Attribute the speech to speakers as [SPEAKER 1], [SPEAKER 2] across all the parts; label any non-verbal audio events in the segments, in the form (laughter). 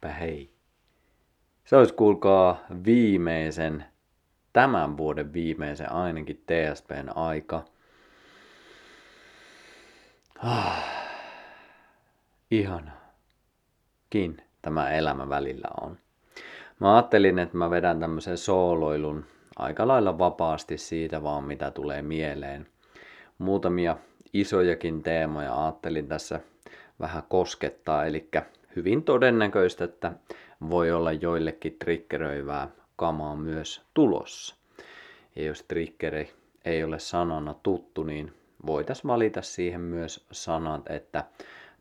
[SPEAKER 1] Pä hei. Se olisi kuulkaa viimeisen, tämän vuoden viimeisen ainakin TSPn aika. Ah, ihanakin tämä elämä välillä on. Mä ajattelin, että mä vedän tämmöisen sooloilun aika lailla vapaasti siitä vaan, mitä tulee mieleen. Muutamia isojakin teemoja ajattelin tässä vähän koskettaa, eli hyvin todennäköistä, että voi olla joillekin triggeröivää kamaa myös tulossa. Ja jos triggeri ei ole sanana tuttu, niin voitaisiin valita siihen myös sanat, että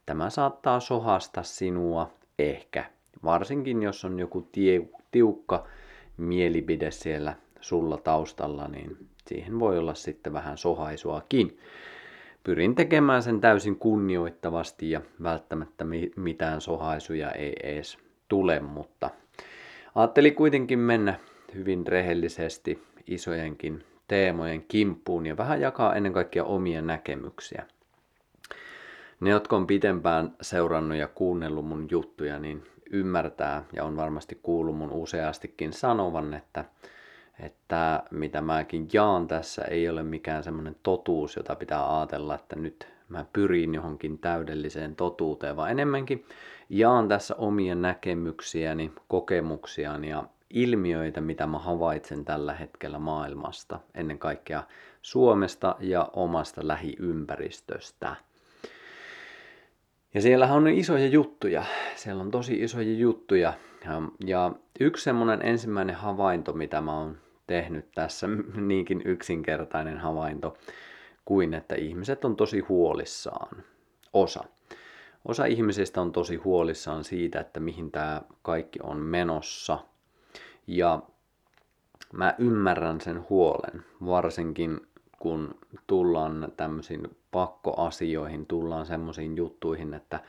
[SPEAKER 1] tämä saattaa sohasta sinua ehkä. Varsinkin jos on joku tie, tiukka mielipide siellä sulla taustalla, niin siihen voi olla sitten vähän sohaisuakin. Pyrin tekemään sen täysin kunnioittavasti ja välttämättä mitään sohaisuja ei edes tule, mutta ajattelin kuitenkin mennä hyvin rehellisesti isojenkin teemojen kimppuun ja vähän jakaa ennen kaikkea omia näkemyksiä. Ne, jotka on pitempään seurannut ja kuunnellut mun juttuja, niin ymmärtää ja on varmasti kuullut mun useastikin sanovan, että, että mitä mäkin jaan tässä ei ole mikään semmoinen totuus, jota pitää ajatella, että nyt mä pyrin johonkin täydelliseen totuuteen, vaan enemmänkin jaan tässä omia näkemyksiäni, kokemuksiani ja ilmiöitä, mitä mä havaitsen tällä hetkellä maailmasta, ennen kaikkea Suomesta ja omasta lähiympäristöstä. Ja siellähän on isoja juttuja. Siellä on tosi isoja juttuja. Ja yksi semmoinen ensimmäinen havainto, mitä mä oon tehnyt tässä, (laughs) niinkin yksinkertainen havainto, kuin että ihmiset on tosi huolissaan. Osa. Osa ihmisistä on tosi huolissaan siitä, että mihin tämä kaikki on menossa. Ja mä ymmärrän sen huolen, varsinkin kun tullaan tämmöisiin pakkoasioihin, tullaan semmoisiin juttuihin, että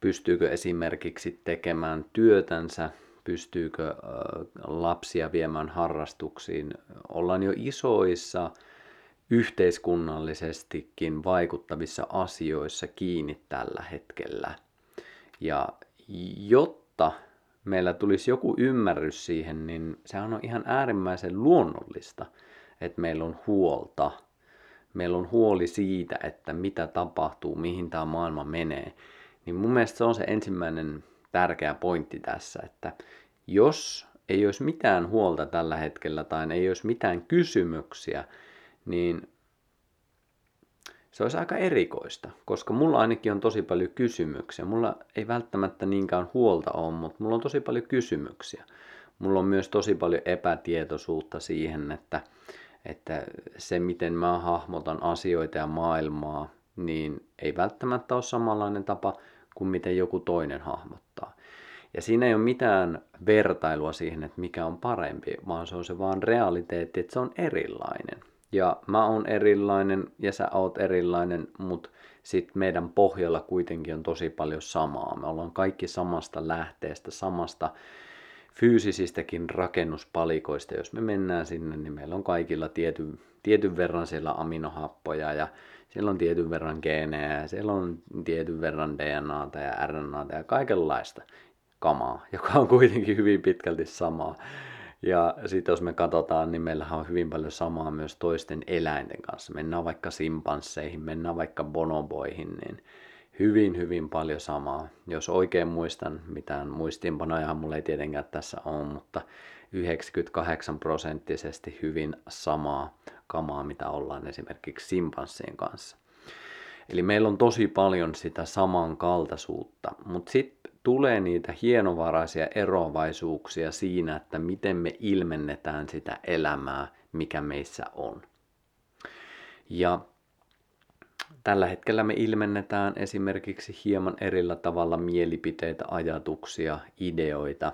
[SPEAKER 1] pystyykö esimerkiksi tekemään työtänsä, pystyykö lapsia viemään harrastuksiin. Ollaan jo isoissa yhteiskunnallisestikin vaikuttavissa asioissa kiinni tällä hetkellä. Ja jotta meillä tulisi joku ymmärrys siihen, niin sehän on ihan äärimmäisen luonnollista, että meillä on huolta. Meillä on huoli siitä, että mitä tapahtuu, mihin tämä maailma menee. Niin mun mielestä se on se ensimmäinen tärkeä pointti tässä, että jos ei olisi mitään huolta tällä hetkellä tai ei olisi mitään kysymyksiä, niin se olisi aika erikoista, koska mulla ainakin on tosi paljon kysymyksiä. Mulla ei välttämättä niinkään huolta ole, mutta mulla on tosi paljon kysymyksiä. Mulla on myös tosi paljon epätietoisuutta siihen, että, että se miten mä hahmotan asioita ja maailmaa, niin ei välttämättä ole samanlainen tapa kuin miten joku toinen hahmottaa. Ja siinä ei ole mitään vertailua siihen, että mikä on parempi, vaan se on se vaan realiteetti, että se on erilainen. Ja mä oon erilainen ja sä oot erilainen, mutta sitten meidän pohjalla kuitenkin on tosi paljon samaa. Me ollaan kaikki samasta lähteestä, samasta fyysisistäkin rakennuspalikoista. Jos me mennään sinne, niin meillä on kaikilla tietyn, tietyn verran siellä aminohappoja ja siellä on tietyn verran geenejä siellä on tietyn verran DNAta ja RNAta ja kaikenlaista kamaa, (laughs) joka on kuitenkin hyvin pitkälti samaa. Ja sitten jos me katsotaan, niin meillähän on hyvin paljon samaa myös toisten eläinten kanssa. Mennään vaikka simpansseihin, mennään vaikka bonoboihin, niin hyvin, hyvin paljon samaa. Jos oikein muistan, mitään muistiinpanoja mulla ei tietenkään tässä ole, mutta 98 prosenttisesti hyvin samaa kamaa, mitä ollaan esimerkiksi simpanssien kanssa. Eli meillä on tosi paljon sitä samankaltaisuutta, mutta sitten tulee niitä hienovaraisia eroavaisuuksia siinä, että miten me ilmennetään sitä elämää, mikä meissä on. Ja tällä hetkellä me ilmennetään esimerkiksi hieman erillä tavalla mielipiteitä, ajatuksia, ideoita.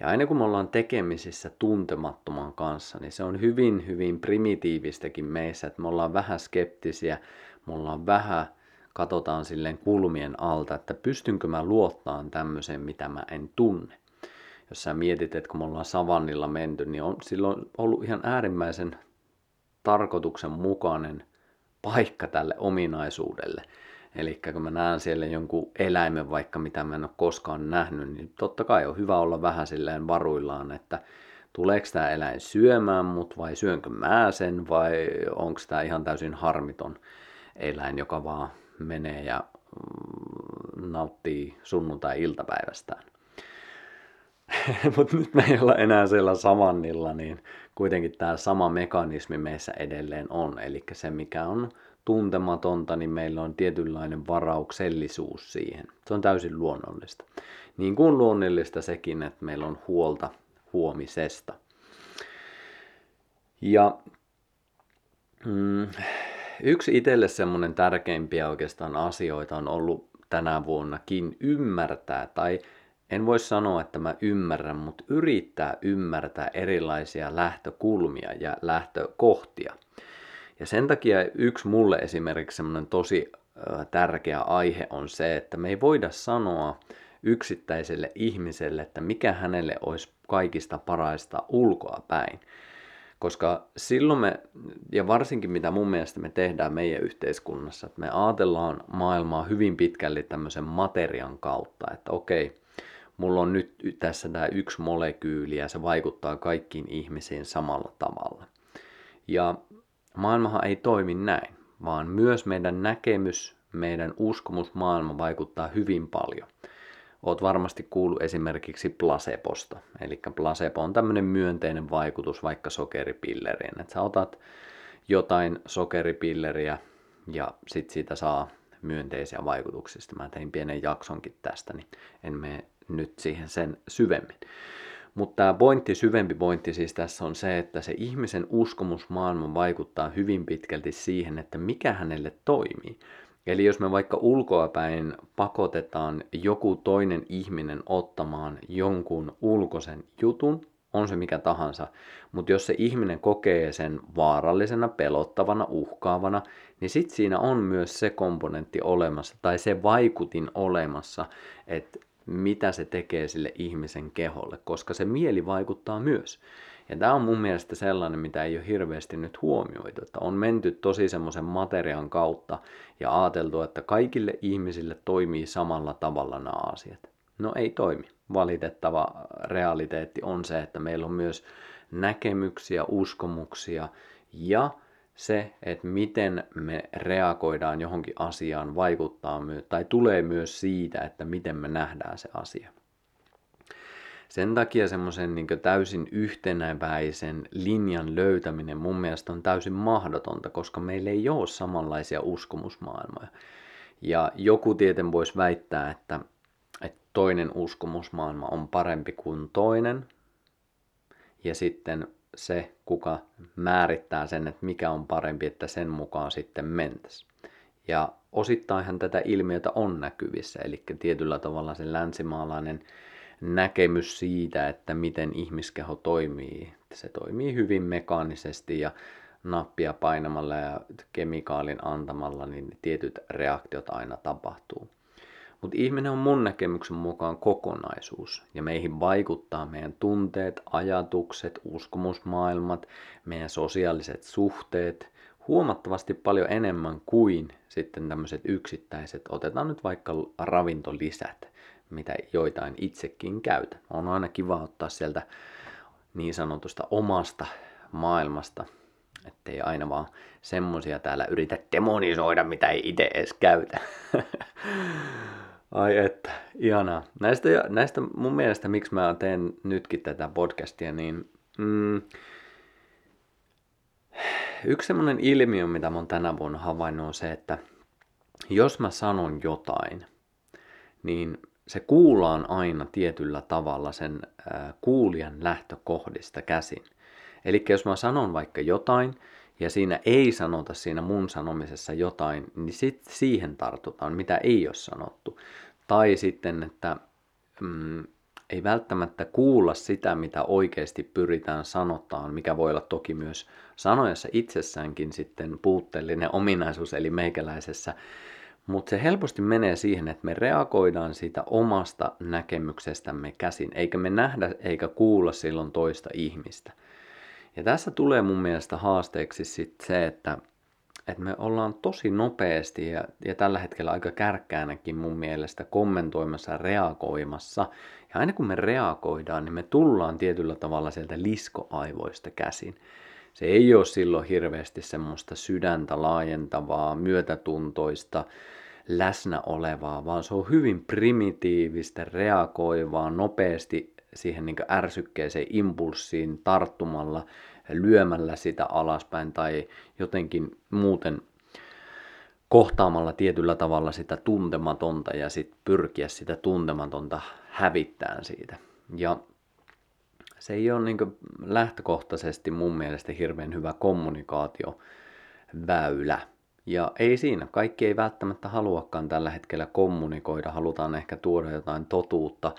[SPEAKER 1] Ja aina kun me ollaan tekemisissä tuntemattoman kanssa, niin se on hyvin, hyvin primitiivistäkin meissä, että me ollaan vähän skeptisiä, me ollaan vähän, katsotaan silleen kulmien alta, että pystynkö mä luottaan tämmöiseen, mitä mä en tunne. Jos sä mietit, että kun me ollaan savannilla menty, niin on silloin ollut ihan äärimmäisen tarkoituksenmukainen paikka tälle ominaisuudelle. Eli kun mä näen siellä jonkun eläimen vaikka, mitä mä en ole koskaan nähnyt, niin totta kai on hyvä olla vähän silleen varuillaan, että tuleeko tämä eläin syömään mut vai syönkö mä sen vai onko tämä ihan täysin harmiton eläin, joka vaan menee ja mm, nauttii sunnuntai-iltapäivästään. (laughs) Mutta nyt me ei olla enää siellä samannilla, niin kuitenkin tämä sama mekanismi meissä edelleen on. Eli se, mikä on tuntematonta, niin meillä on tietynlainen varauksellisuus siihen. Se on täysin luonnollista. Niin kuin luonnollista sekin, että meillä on huolta huomisesta. Ja mm, yksi itselle semmoinen tärkeimpiä oikeastaan asioita on ollut tänä vuonnakin ymmärtää, tai en voi sanoa, että mä ymmärrän, mutta yrittää ymmärtää erilaisia lähtökulmia ja lähtökohtia. Ja sen takia yksi mulle esimerkiksi semmoinen tosi tärkeä aihe on se, että me ei voida sanoa yksittäiselle ihmiselle, että mikä hänelle olisi kaikista parasta ulkoa päin. Koska silloin me, ja varsinkin mitä mun mielestä me tehdään meidän yhteiskunnassa, että me ajatellaan maailmaa hyvin pitkälti tämmöisen materian kautta, että okei, mulla on nyt tässä tämä yksi molekyyli ja se vaikuttaa kaikkiin ihmisiin samalla tavalla. Ja maailmahan ei toimi näin, vaan myös meidän näkemys, meidän uskomusmaailma vaikuttaa hyvin paljon. Oot varmasti kuullut esimerkiksi placebosta. Eli placebo on tämmöinen myönteinen vaikutus vaikka sokeripilleriin. Että sä otat jotain sokeripilleriä ja sit siitä saa myönteisiä vaikutuksia. Mä tein pienen jaksonkin tästä, niin en mene nyt siihen sen syvemmin. Mutta tämä pointti, syvempi pointti siis tässä on se, että se ihmisen uskomusmaailma vaikuttaa hyvin pitkälti siihen, että mikä hänelle toimii. Eli jos me vaikka ulkoapäin pakotetaan joku toinen ihminen ottamaan jonkun ulkoisen jutun, on se mikä tahansa, mutta jos se ihminen kokee sen vaarallisena, pelottavana, uhkaavana, niin sitten siinä on myös se komponentti olemassa tai se vaikutin olemassa, että mitä se tekee sille ihmisen keholle, koska se mieli vaikuttaa myös. Ja tämä on mun mielestä sellainen, mitä ei ole hirveästi nyt huomioitu, että on menty tosi semmoisen materian kautta ja ajateltu, että kaikille ihmisille toimii samalla tavalla nämä asiat. No ei toimi. Valitettava realiteetti on se, että meillä on myös näkemyksiä, uskomuksia ja se, että miten me reagoidaan johonkin asiaan, vaikuttaa myös, tai tulee myös siitä, että miten me nähdään se asia. Sen takia semmoisen niin täysin yhtenäväisen linjan löytäminen mun mielestä on täysin mahdotonta, koska meillä ei ole samanlaisia uskomusmaailmoja. Ja joku tieten voisi väittää, että, että toinen uskomusmaailma on parempi kuin toinen, ja sitten se, kuka määrittää sen, että mikä on parempi, että sen mukaan sitten mentäisiin. Ja osittainhan tätä ilmiötä on näkyvissä, eli tietyllä tavalla se länsimaalainen näkemys siitä, että miten ihmiskeho toimii. Se toimii hyvin mekaanisesti ja nappia painamalla ja kemikaalin antamalla, niin tietyt reaktiot aina tapahtuu. Mutta ihminen on mun näkemyksen mukaan kokonaisuus ja meihin vaikuttaa meidän tunteet, ajatukset, uskomusmaailmat, meidän sosiaaliset suhteet huomattavasti paljon enemmän kuin sitten tämmöiset yksittäiset, otetaan nyt vaikka ravintolisät, mitä joitain itsekin käytän. On aina kiva ottaa sieltä niin sanotusta omasta maailmasta, ettei aina vaan semmosia täällä yritä demonisoida, mitä ei itse edes käytä. (laughs) Ai että, ihanaa. Näistä, näistä mun mielestä, miksi mä teen nytkin tätä podcastia, niin mm, yksi semmoinen ilmiö, mitä mä oon tänä vuonna havainnut, on se, että jos mä sanon jotain, niin se kuullaan aina tietyllä tavalla sen äh, kuulijan lähtökohdista käsin. Eli jos mä sanon vaikka jotain, ja siinä ei sanota siinä mun sanomisessa jotain, niin sit siihen tartutaan, mitä ei ole sanottu. Tai sitten, että mm, ei välttämättä kuulla sitä, mitä oikeasti pyritään sanotaan, mikä voi olla toki myös sanojassa itsessäänkin sitten puutteellinen ominaisuus, eli meikäläisessä. Mutta se helposti menee siihen, että me reagoidaan siitä omasta näkemyksestämme käsin, eikä me nähdä eikä kuulla silloin toista ihmistä. Ja tässä tulee mun mielestä haasteeksi sit se, että että me ollaan tosi nopeasti ja, ja tällä hetkellä aika kärkkäänäkin mun mielestä kommentoimassa ja reagoimassa. Ja aina kun me reagoidaan, niin me tullaan tietyllä tavalla sieltä liskoaivoista käsin. Se ei ole silloin hirveästi semmoista sydäntä laajentavaa, myötätuntoista, läsnä olevaa, vaan se on hyvin primitiivistä, reagoivaa, nopeasti siihen niin ärsykkeeseen impulssiin tarttumalla, lyömällä sitä alaspäin tai jotenkin muuten kohtaamalla tietyllä tavalla sitä tuntematonta ja sitten pyrkiä sitä tuntematonta hävittämään siitä. Ja se ei ole niin lähtökohtaisesti mun mielestä hirveän hyvä kommunikaatioväylä. Ja ei siinä, kaikki ei välttämättä haluakaan tällä hetkellä kommunikoida, halutaan ehkä tuoda jotain totuutta,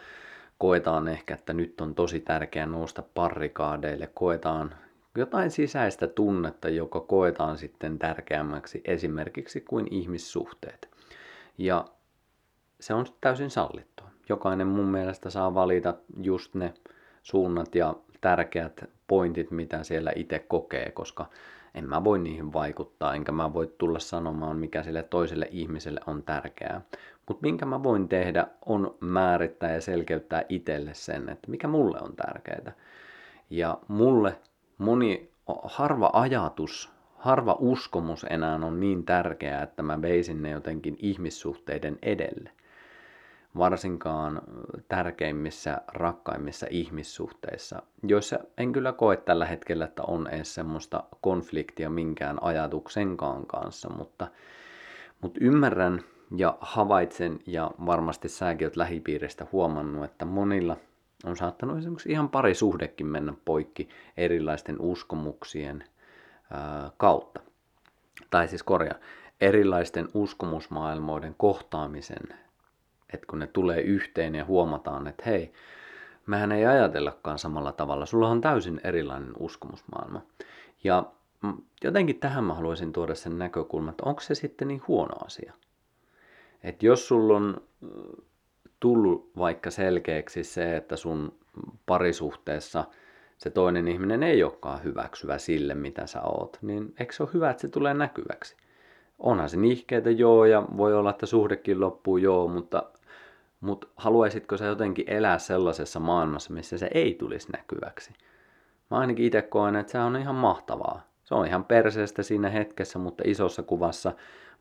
[SPEAKER 1] koetaan ehkä, että nyt on tosi tärkeää nousta parrikaadeille, koetaan jotain sisäistä tunnetta, joka koetaan sitten tärkeämmäksi esimerkiksi kuin ihmissuhteet. Ja se on täysin sallittua. Jokainen mun mielestä saa valita just ne suunnat ja tärkeät pointit, mitä siellä itse kokee, koska en mä voi niihin vaikuttaa, enkä mä voi tulla sanomaan, mikä sille toiselle ihmiselle on tärkeää. Mutta minkä mä voin tehdä, on määrittää ja selkeyttää itselle sen, että mikä mulle on tärkeää. Ja mulle moni, harva ajatus, harva uskomus enää on niin tärkeää, että mä veisin ne jotenkin ihmissuhteiden edelle. Varsinkaan tärkeimmissä, rakkaimmissa ihmissuhteissa, joissa en kyllä koe tällä hetkellä, että on edes semmoista konfliktia minkään ajatuksenkaan kanssa, mutta, mutta ymmärrän ja havaitsen ja varmasti säkin oot lähipiiristä huomannut, että monilla – on saattanut esimerkiksi ihan pari suhdekin mennä poikki erilaisten uskomuksien kautta. Tai siis korjaa, erilaisten uskomusmaailmoiden kohtaamisen, että kun ne tulee yhteen ja huomataan, että hei, mehän ei ajatellakaan samalla tavalla, sulla on täysin erilainen uskomusmaailma. Ja jotenkin tähän mä haluaisin tuoda sen näkökulman, että onko se sitten niin huono asia. Että jos sulla on tullut vaikka selkeäksi se, että sun parisuhteessa se toinen ihminen ei olekaan hyväksyvä sille, mitä sä oot, niin eikö se ole hyvä, että se tulee näkyväksi? Onhan se nihkeitä joo ja voi olla, että suhdekin loppuu joo, mutta, mutta haluaisitko sä jotenkin elää sellaisessa maailmassa, missä se ei tulisi näkyväksi? Mä ainakin itse koen, että se on ihan mahtavaa. Se on ihan perseestä siinä hetkessä, mutta isossa kuvassa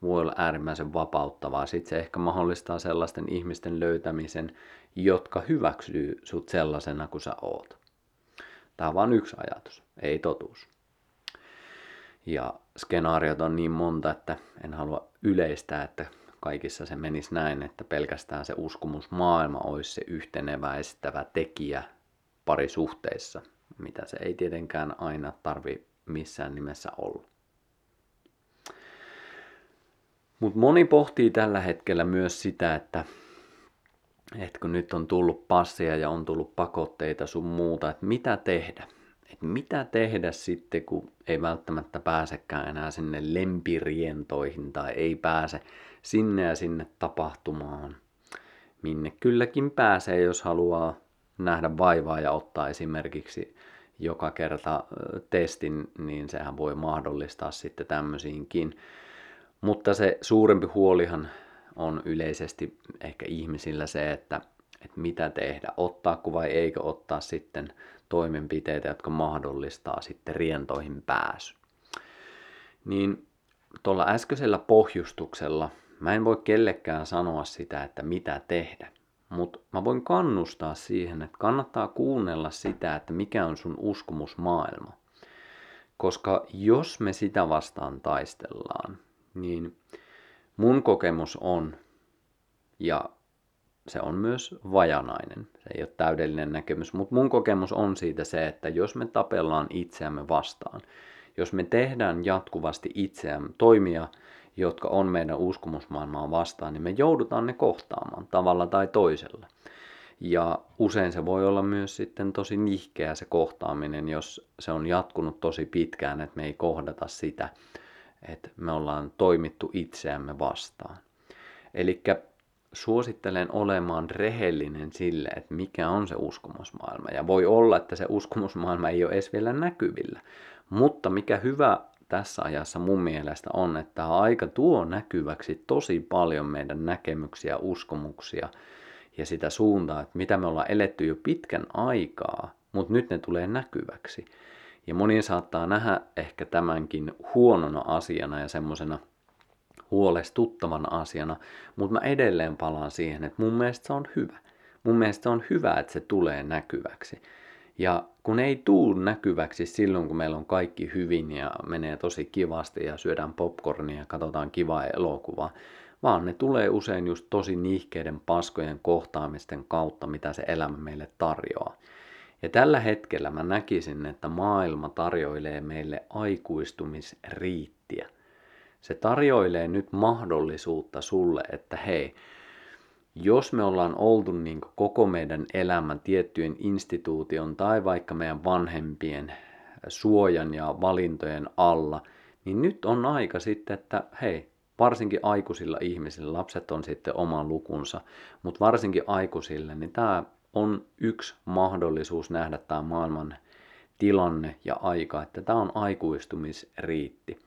[SPEAKER 1] voi olla äärimmäisen vapauttavaa. Sitten se ehkä mahdollistaa sellaisten ihmisten löytämisen, jotka hyväksyy sut sellaisena kuin sä oot. Tämä on vain yksi ajatus, ei totuus. Ja skenaariot on niin monta, että en halua yleistää, että kaikissa se menisi näin, että pelkästään se uskomusmaailma olisi se yhteneväistävä tekijä parisuhteissa, mitä se ei tietenkään aina tarvi missään nimessä olla. Mutta moni pohtii tällä hetkellä myös sitä, että, että kun nyt on tullut passeja ja on tullut pakotteita sun muuta, että mitä tehdä? Että mitä tehdä sitten, kun ei välttämättä pääsekään enää sinne lempirientoihin tai ei pääse sinne ja sinne tapahtumaan, minne kylläkin pääsee, jos haluaa nähdä vaivaa ja ottaa esimerkiksi joka kerta testin, niin sehän voi mahdollistaa sitten tämmöisiinkin. Mutta se suurempi huolihan on yleisesti ehkä ihmisillä se, että, että mitä tehdä, ottaako vai eikö ottaa sitten toimenpiteitä, jotka mahdollistaa sitten rientoihin pääsy. Niin tuolla äskeisellä pohjustuksella mä en voi kellekään sanoa sitä, että mitä tehdä. Mutta mä voin kannustaa siihen, että kannattaa kuunnella sitä, että mikä on sun uskomusmaailma. Koska jos me sitä vastaan taistellaan, niin mun kokemus on, ja se on myös vajanainen, se ei ole täydellinen näkemys, mutta mun kokemus on siitä se, että jos me tapellaan itseämme vastaan, jos me tehdään jatkuvasti itseämme toimia, jotka on meidän uskomusmaailmaa vastaan, niin me joudutaan ne kohtaamaan tavalla tai toisella. Ja usein se voi olla myös sitten tosi nihkeä se kohtaaminen, jos se on jatkunut tosi pitkään, että me ei kohdata sitä, että me ollaan toimittu itseämme vastaan. Eli suosittelen olemaan rehellinen sille, että mikä on se uskomusmaailma. Ja voi olla, että se uskomusmaailma ei ole edes vielä näkyvillä. Mutta mikä hyvä tässä ajassa mun mielestä on, että tämä aika tuo näkyväksi tosi paljon meidän näkemyksiä, uskomuksia ja sitä suuntaa, että mitä me ollaan eletty jo pitkän aikaa, mutta nyt ne tulee näkyväksi. Ja moni saattaa nähdä ehkä tämänkin huonona asiana ja semmoisena huolestuttavana asiana, mutta mä edelleen palaan siihen, että mun mielestä se on hyvä. Mun mielestä on hyvä, että se tulee näkyväksi. Ja kun ei tuu näkyväksi silloin, kun meillä on kaikki hyvin ja menee tosi kivasti ja syödään popcornia ja katsotaan kivaa elokuvaa, vaan ne tulee usein just tosi nihkeiden paskojen kohtaamisten kautta, mitä se elämä meille tarjoaa. Ja tällä hetkellä mä näkisin, että maailma tarjoilee meille aikuistumisriittiä. Se tarjoilee nyt mahdollisuutta sulle, että hei, jos me ollaan oltu niin koko meidän elämän tiettyjen instituution tai vaikka meidän vanhempien suojan ja valintojen alla, niin nyt on aika sitten, että hei, varsinkin aikuisilla ihmisillä, lapset on sitten oman lukunsa, mutta varsinkin aikuisille, niin tämä on yksi mahdollisuus nähdä tämä maailman tilanne ja aika, että tämä on aikuistumisriitti.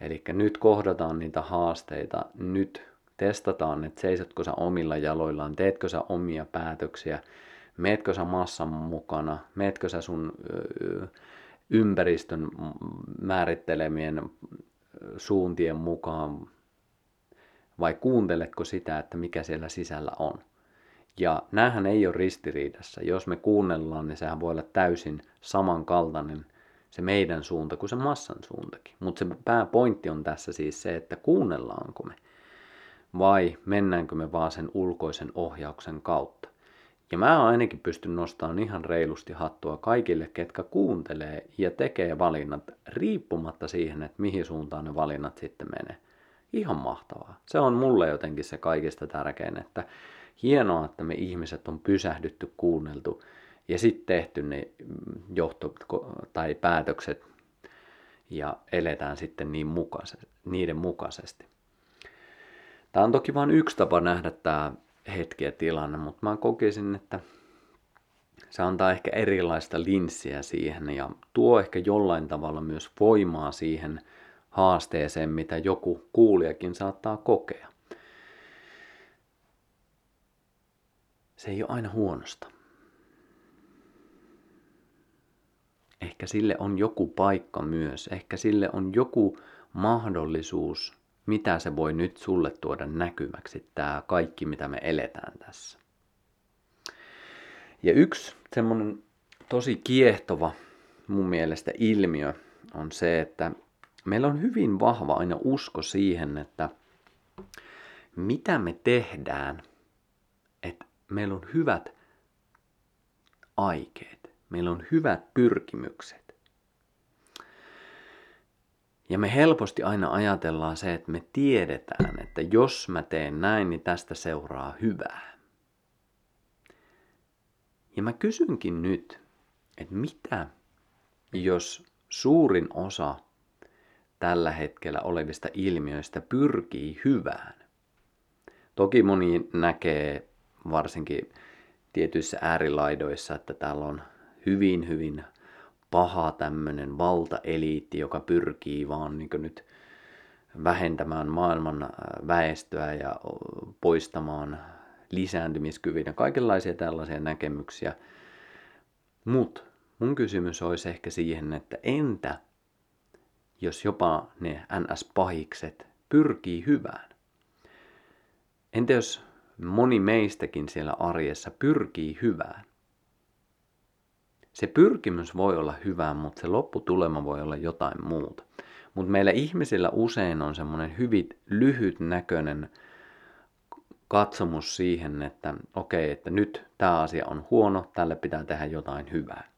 [SPEAKER 1] Eli nyt kohdataan niitä haasteita, nyt testataan, että seisotko sä omilla jaloillaan, teetkö sä omia päätöksiä, meetkö sä massan mukana, meetkö sä sun ympäristön määrittelemien suuntien mukaan vai kuunteletko sitä, että mikä siellä sisällä on. Ja näähän ei ole ristiriidassa. Jos me kuunnellaan, niin sehän voi olla täysin samankaltainen se meidän suunta kuin se massan suuntakin. Mutta se pääpointti on tässä siis se, että kuunnellaanko me vai mennäänkö me vaan sen ulkoisen ohjauksen kautta. Ja mä ainakin pystyn nostamaan ihan reilusti hattua kaikille, ketkä kuuntelee ja tekee valinnat riippumatta siihen, että mihin suuntaan ne valinnat sitten menee. Ihan mahtavaa. Se on mulle jotenkin se kaikista tärkein, että hienoa, että me ihmiset on pysähdytty, kuunneltu ja sitten tehty ne johto- tai päätökset ja eletään sitten niin mukaisesti, niiden mukaisesti. Tämä on toki vain yksi tapa nähdä tämä hetki ja tilanne, mutta mä kokisin, että se antaa ehkä erilaista linssiä siihen ja tuo ehkä jollain tavalla myös voimaa siihen haasteeseen, mitä joku kuulijakin saattaa kokea. Se ei ole aina huonosta. Ehkä sille on joku paikka myös, ehkä sille on joku mahdollisuus mitä se voi nyt sulle tuoda näkyväksi, tämä kaikki, mitä me eletään tässä. Ja yksi semmoinen tosi kiehtova mun mielestä ilmiö on se, että meillä on hyvin vahva aina usko siihen, että mitä me tehdään, meillä on hyvät aikeet, meillä on hyvät pyrkimykset. Ja me helposti aina ajatellaan se, että me tiedetään, että jos mä teen näin, niin tästä seuraa hyvää. Ja mä kysynkin nyt, että mitä jos suurin osa tällä hetkellä olevista ilmiöistä pyrkii hyvään? Toki moni näkee varsinkin tietyissä äärilaidoissa, että täällä on hyvin, hyvin paha tämmöinen valtaeliitti, joka pyrkii vaan niin nyt vähentämään maailman äh, väestöä ja poistamaan lisääntymiskyvyn ja kaikenlaisia tällaisia näkemyksiä. Mutta mun kysymys olisi ehkä siihen, että entä jos jopa ne NS-pahikset pyrkii hyvään? Entä jos moni meistäkin siellä arjessa pyrkii hyvään? Se pyrkimys voi olla hyvä, mutta se lopputulema voi olla jotain muuta. Mutta meillä ihmisillä usein on semmoinen hyvin lyhyt näköinen katsomus siihen, että okei, okay, että nyt tämä asia on huono, tälle pitää tehdä jotain hyvää.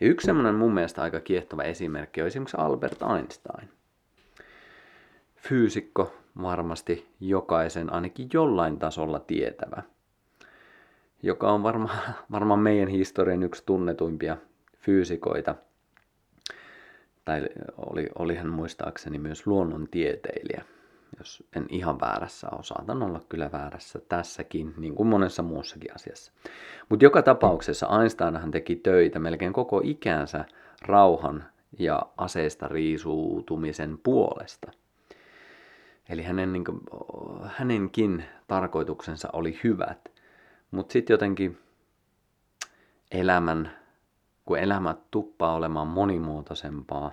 [SPEAKER 1] Ja yksi semmoinen mun mielestä aika kiehtova esimerkki on esimerkiksi Albert Einstein. Fyysikko varmasti jokaisen ainakin jollain tasolla tietävä – joka on (laughs) varmaan varma meidän historian yksi tunnetuimpia fyysikoita. Tai oli, oli hän muistaakseni myös luonnontieteilijä, jos en ihan väärässä ole. Saatan olla kyllä väärässä tässäkin, niin kuin monessa muussakin asiassa. Mutta joka tapauksessa Einsteinhan teki töitä melkein koko ikänsä rauhan ja aseista riisuutumisen puolesta. Eli hänen, niin kuin, hänenkin tarkoituksensa oli hyvät. Mutta sitten jotenkin elämän, kun elämä tuppaa olemaan monimuotoisempaa,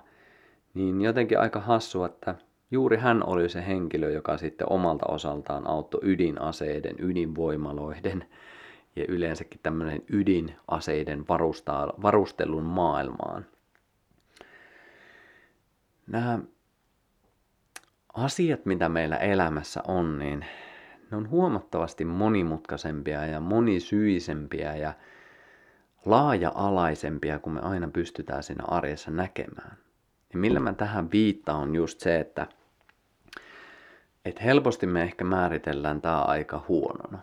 [SPEAKER 1] niin jotenkin aika hassua, että juuri hän oli se henkilö, joka sitten omalta osaltaan auttoi ydinaseiden, ydinvoimaloiden ja yleensäkin tämmöinen ydinaseiden varustelun maailmaan. Nämä asiat, mitä meillä elämässä on, niin ne on huomattavasti monimutkaisempia ja monisyisempiä ja laaja-alaisempia kuin me aina pystytään siinä arjessa näkemään. Ja millä mä tähän viittaan on just se, että, että helposti me ehkä määritellään tämä aika huonona.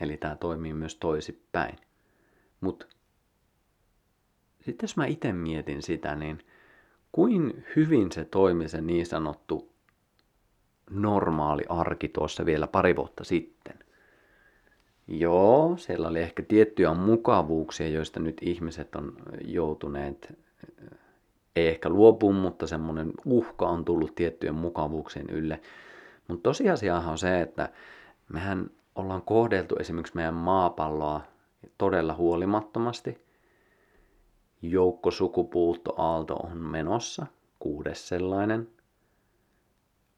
[SPEAKER 1] Eli tämä toimii myös toisipäin. Mutta sitten jos mä itse mietin sitä, niin kuin hyvin se toimi se niin sanottu normaali arki tuossa vielä pari vuotta sitten. Joo, siellä oli ehkä tiettyjä mukavuuksia, joista nyt ihmiset on joutuneet, ei ehkä luopuun, mutta semmoinen uhka on tullut tiettyjen mukavuuksien ylle. Mutta tosiasiahan on se, että mehän ollaan kohdeltu esimerkiksi meidän maapalloa todella huolimattomasti. Joukko sukupuuttoaalto on menossa, kuudes sellainen.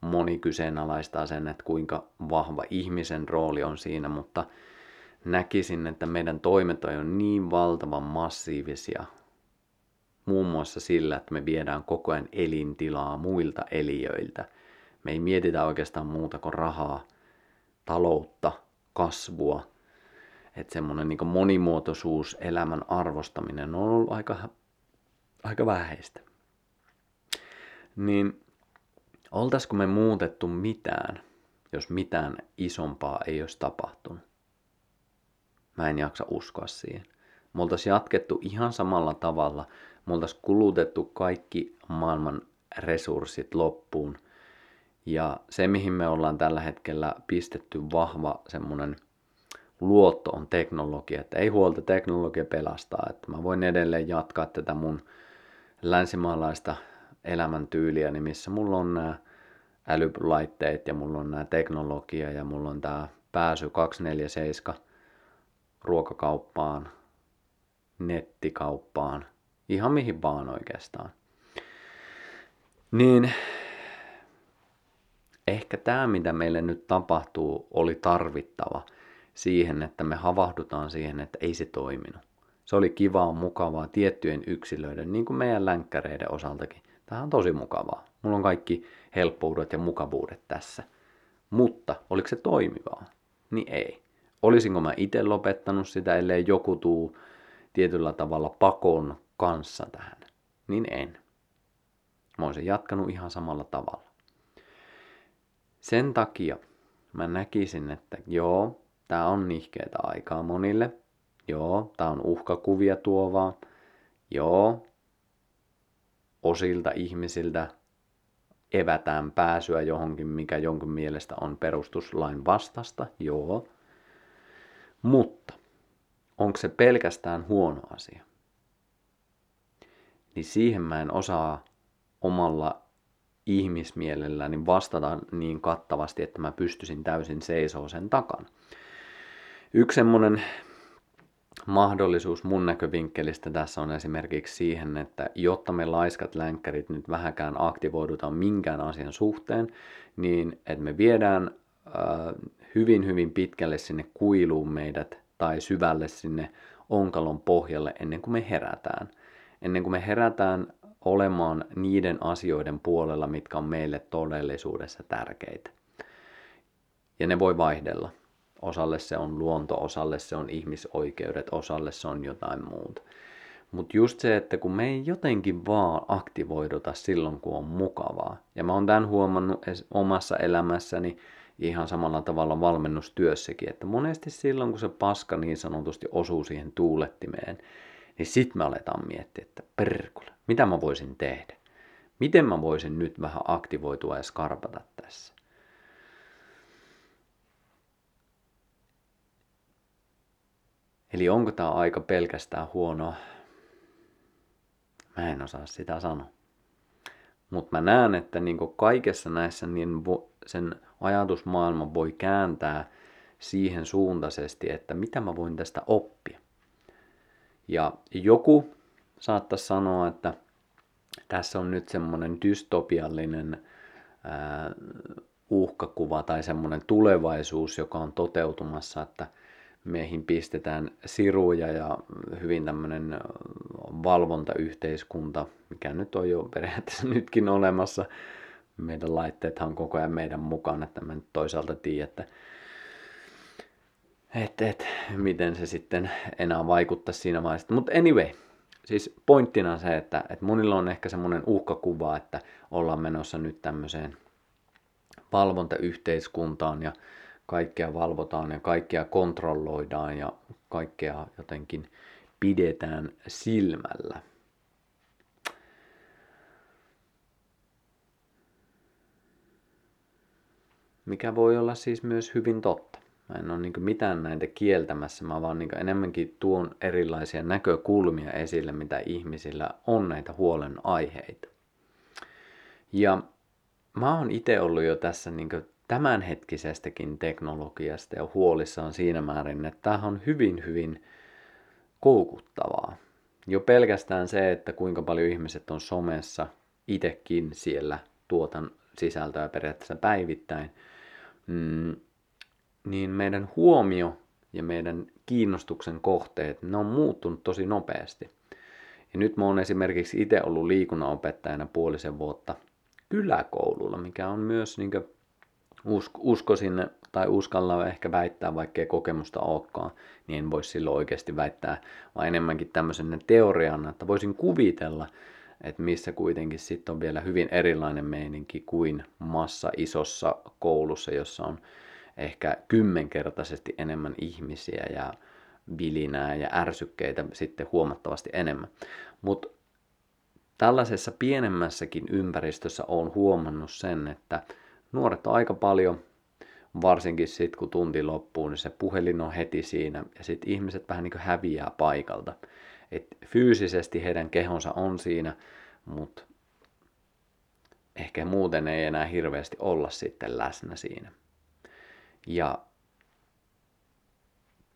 [SPEAKER 1] Moni kyseenalaistaa sen, että kuinka vahva ihmisen rooli on siinä, mutta näkisin, että meidän toimet on niin valtavan massiivisia, muun muassa sillä, että me viedään koko ajan elintilaa muilta eliöiltä. Me ei mietitä oikeastaan muuta kuin rahaa, taloutta, kasvua. Että semmoinen niin monimuotoisuus, elämän arvostaminen on ollut aika, aika vähäistä. Niin oltaisiko me muutettu mitään, jos mitään isompaa ei olisi tapahtunut? Mä en jaksa uskoa siihen. Me oltaisiin jatkettu ihan samalla tavalla. Me oltaisiin kulutettu kaikki maailman resurssit loppuun. Ja se, mihin me ollaan tällä hetkellä pistetty vahva semmoinen luotto on teknologia. Että ei huolta, teknologia pelastaa. Että mä voin edelleen jatkaa tätä mun länsimaalaista elämäntyyliä, niin missä mulla on nämä älylaitteet ja mulla on nämä teknologia ja mulla on tämä pääsy 247 ruokakauppaan, nettikauppaan, ihan mihin vaan oikeastaan. Niin ehkä tämä, mitä meille nyt tapahtuu, oli tarvittava siihen, että me havahdutaan siihen, että ei se toiminut. Se oli kivaa, mukavaa tiettyjen yksilöiden, niin kuin meidän länkkäreiden osaltakin. Tämä on tosi mukavaa. Mulla on kaikki helppoudet ja mukavuudet tässä. Mutta oliko se toimivaa? Niin ei. Olisinko mä itse lopettanut sitä, ellei joku tuu tietyllä tavalla pakon kanssa tähän? Niin en. Mä olisin jatkanut ihan samalla tavalla. Sen takia mä näkisin, että joo, tää on nihkeetä aikaa monille. Joo, tää on uhkakuvia tuovaa. Joo, osilta ihmisiltä evätään pääsyä johonkin, mikä jonkun mielestä on perustuslain vastasta. Joo, mutta onko se pelkästään huono asia? Niin siihen mä en osaa omalla ihmismielelläni vastata niin kattavasti, että mä pystyisin täysin seisoo sen takana. Yksi semmoinen mahdollisuus mun näkövinkkelistä tässä on esimerkiksi siihen, että jotta me laiskat länkkärit nyt vähäkään aktivoidutaan minkään asian suhteen, niin että me viedään äh, hyvin hyvin pitkälle sinne kuiluun meidät tai syvälle sinne onkalon pohjalle ennen kuin me herätään. Ennen kuin me herätään olemaan niiden asioiden puolella, mitkä on meille todellisuudessa tärkeitä. Ja ne voi vaihdella. Osalle se on luonto, osalle se on ihmisoikeudet, osalle se on jotain muuta. Mutta just se, että kun me ei jotenkin vaan aktivoiduta silloin, kun on mukavaa. Ja mä oon tämän huomannut omassa elämässäni, ihan samalla tavalla valmennustyössäkin, että monesti silloin kun se paska niin sanotusti osuu siihen tuulettimeen, niin sit me aletaan miettiä, että perkule, mitä mä voisin tehdä? Miten mä voisin nyt vähän aktivoitua ja skarpata tässä? Eli onko tämä aika pelkästään huono? Mä en osaa sitä sanoa. Mutta mä näen, että niin kaikessa näissä niin vo, sen ajatusmaailma voi kääntää siihen suuntaisesti, että mitä mä voin tästä oppia. Ja joku saattaisi sanoa, että tässä on nyt semmoinen dystopiallinen ää, uhkakuva tai semmoinen tulevaisuus, joka on toteutumassa, että meihin pistetään siruja ja hyvin tämmöinen valvontayhteiskunta, mikä nyt on jo periaatteessa (laughs) nytkin olemassa. Meidän laitteethan on koko ajan meidän mukaan, että mä nyt toisaalta tiedän, että et, et, miten se sitten enää vaikuttaa siinä vaiheessa. Mutta anyway, siis pointtina se, että, että monilla on ehkä semmoinen uhkakuva, että ollaan menossa nyt tämmöiseen valvontayhteiskuntaan ja kaikkea valvotaan ja kaikkea kontrolloidaan ja kaikkea jotenkin pidetään silmällä. Mikä voi olla siis myös hyvin totta. Mä en ole niin mitään näitä kieltämässä, mä vaan niin enemmänkin tuon erilaisia näkökulmia esille, mitä ihmisillä on näitä huolenaiheita. Ja mä oon itse ollut jo tässä niin tämänhetkisestäkin teknologiasta ja huolissaan siinä määrin, että tämä on hyvin, hyvin koukuttavaa. Jo pelkästään se, että kuinka paljon ihmiset on somessa, itsekin siellä tuotan sisältöä periaatteessa päivittäin, mm, niin meidän huomio ja meidän kiinnostuksen kohteet, ne on muuttunut tosi nopeasti. Ja nyt mä oon esimerkiksi itse ollut liikunnanopettajana puolisen vuotta kyläkoululla, mikä on myös niin usk- uskoisin tai uskalla ehkä väittää, vaikkei kokemusta olekaan, niin en voisi silloin oikeasti väittää, vaan enemmänkin tämmöisen teoriana, että voisin kuvitella, että missä kuitenkin sitten on vielä hyvin erilainen meininki kuin massa isossa koulussa, jossa on ehkä kymmenkertaisesti enemmän ihmisiä ja vilinää ja ärsykkeitä sitten huomattavasti enemmän. Mutta tällaisessa pienemmässäkin ympäristössä on huomannut sen, että nuoret on aika paljon, varsinkin sitten kun tunti loppuu, niin se puhelin on heti siinä ja sitten ihmiset vähän niin kuin häviää paikalta. Et fyysisesti heidän kehonsa on siinä, mutta ehkä muuten ei enää hirveästi olla sitten läsnä siinä. Ja